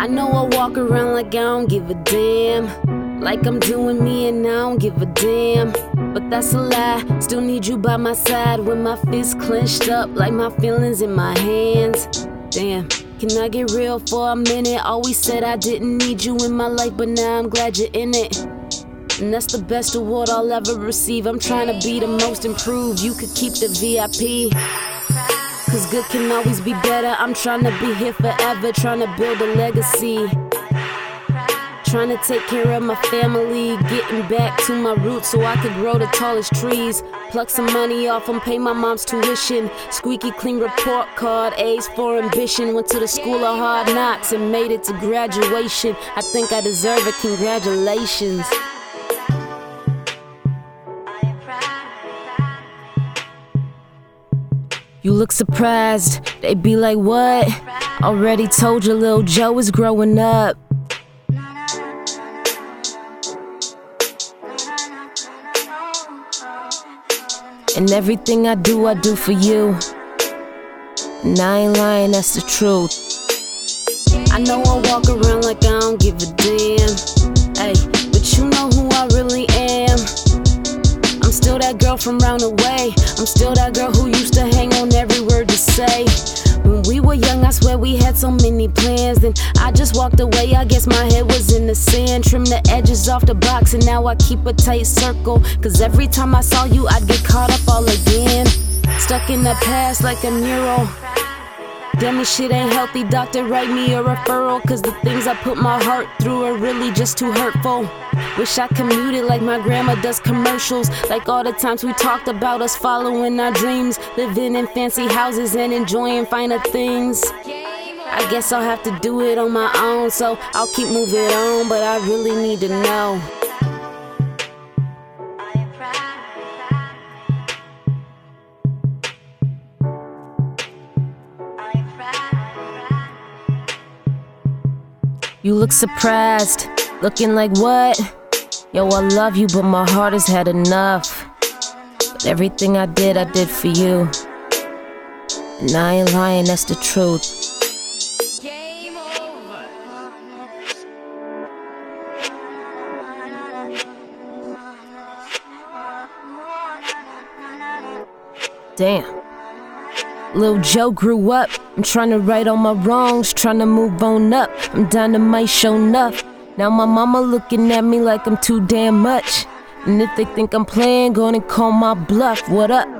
I know I walk around like I don't give a damn. Like I'm doing me and I don't give a damn. But that's a lie. Still need you by my side with my fists clenched up, like my feelings in my hands. Damn. Can I get real for a minute? Always said I didn't need you in my life, but now I'm glad you're in it. And that's the best award I'll ever receive. I'm trying to be the most improved. You could keep the VIP. Cause good can always be better. I'm trying to be here forever, trying to build a legacy. Trying to take care of my family, getting back to my roots so I could grow the tallest trees. Pluck some money off and pay my mom's tuition. Squeaky clean report card, A's for ambition. Went to the school of hard knocks and made it to graduation. I think I deserve it, congratulations. You look surprised, they be like, What? Already told you, little Joe is growing up. And everything I do, I do for you. And I ain't lying, that's the truth. I know I walk around like I don't give a damn. Hey, from round the way. I'm still that girl who used to hang on every word you say. When we were young, I swear we had so many plans. Then I just walked away. I guess my head was in the sand. Trim the edges off the box, and now I keep a tight circle. Cause every time I saw you, I'd get caught up all again. Stuck in the past like a mural. Damn, this shit ain't healthy. Doctor, write me a referral. Cause the things I put my heart through are really just too hurtful. Wish I commuted like my grandma does commercials. Like all the times we talked about us following our dreams. Living in fancy houses and enjoying finer things. I guess I'll have to do it on my own. So I'll keep moving on. But I really need to know. You look surprised, looking like what? Yo, I love you, but my heart has had enough. But everything I did, I did for you. And I ain't lying, that's the truth. Damn. Lil Joe grew up. I'm trying to right all my wrongs, trying to move on up. I'm dynamite shown up. Now my mama looking at me like I'm too damn much. And if they think I'm playing, gonna call my bluff. What up?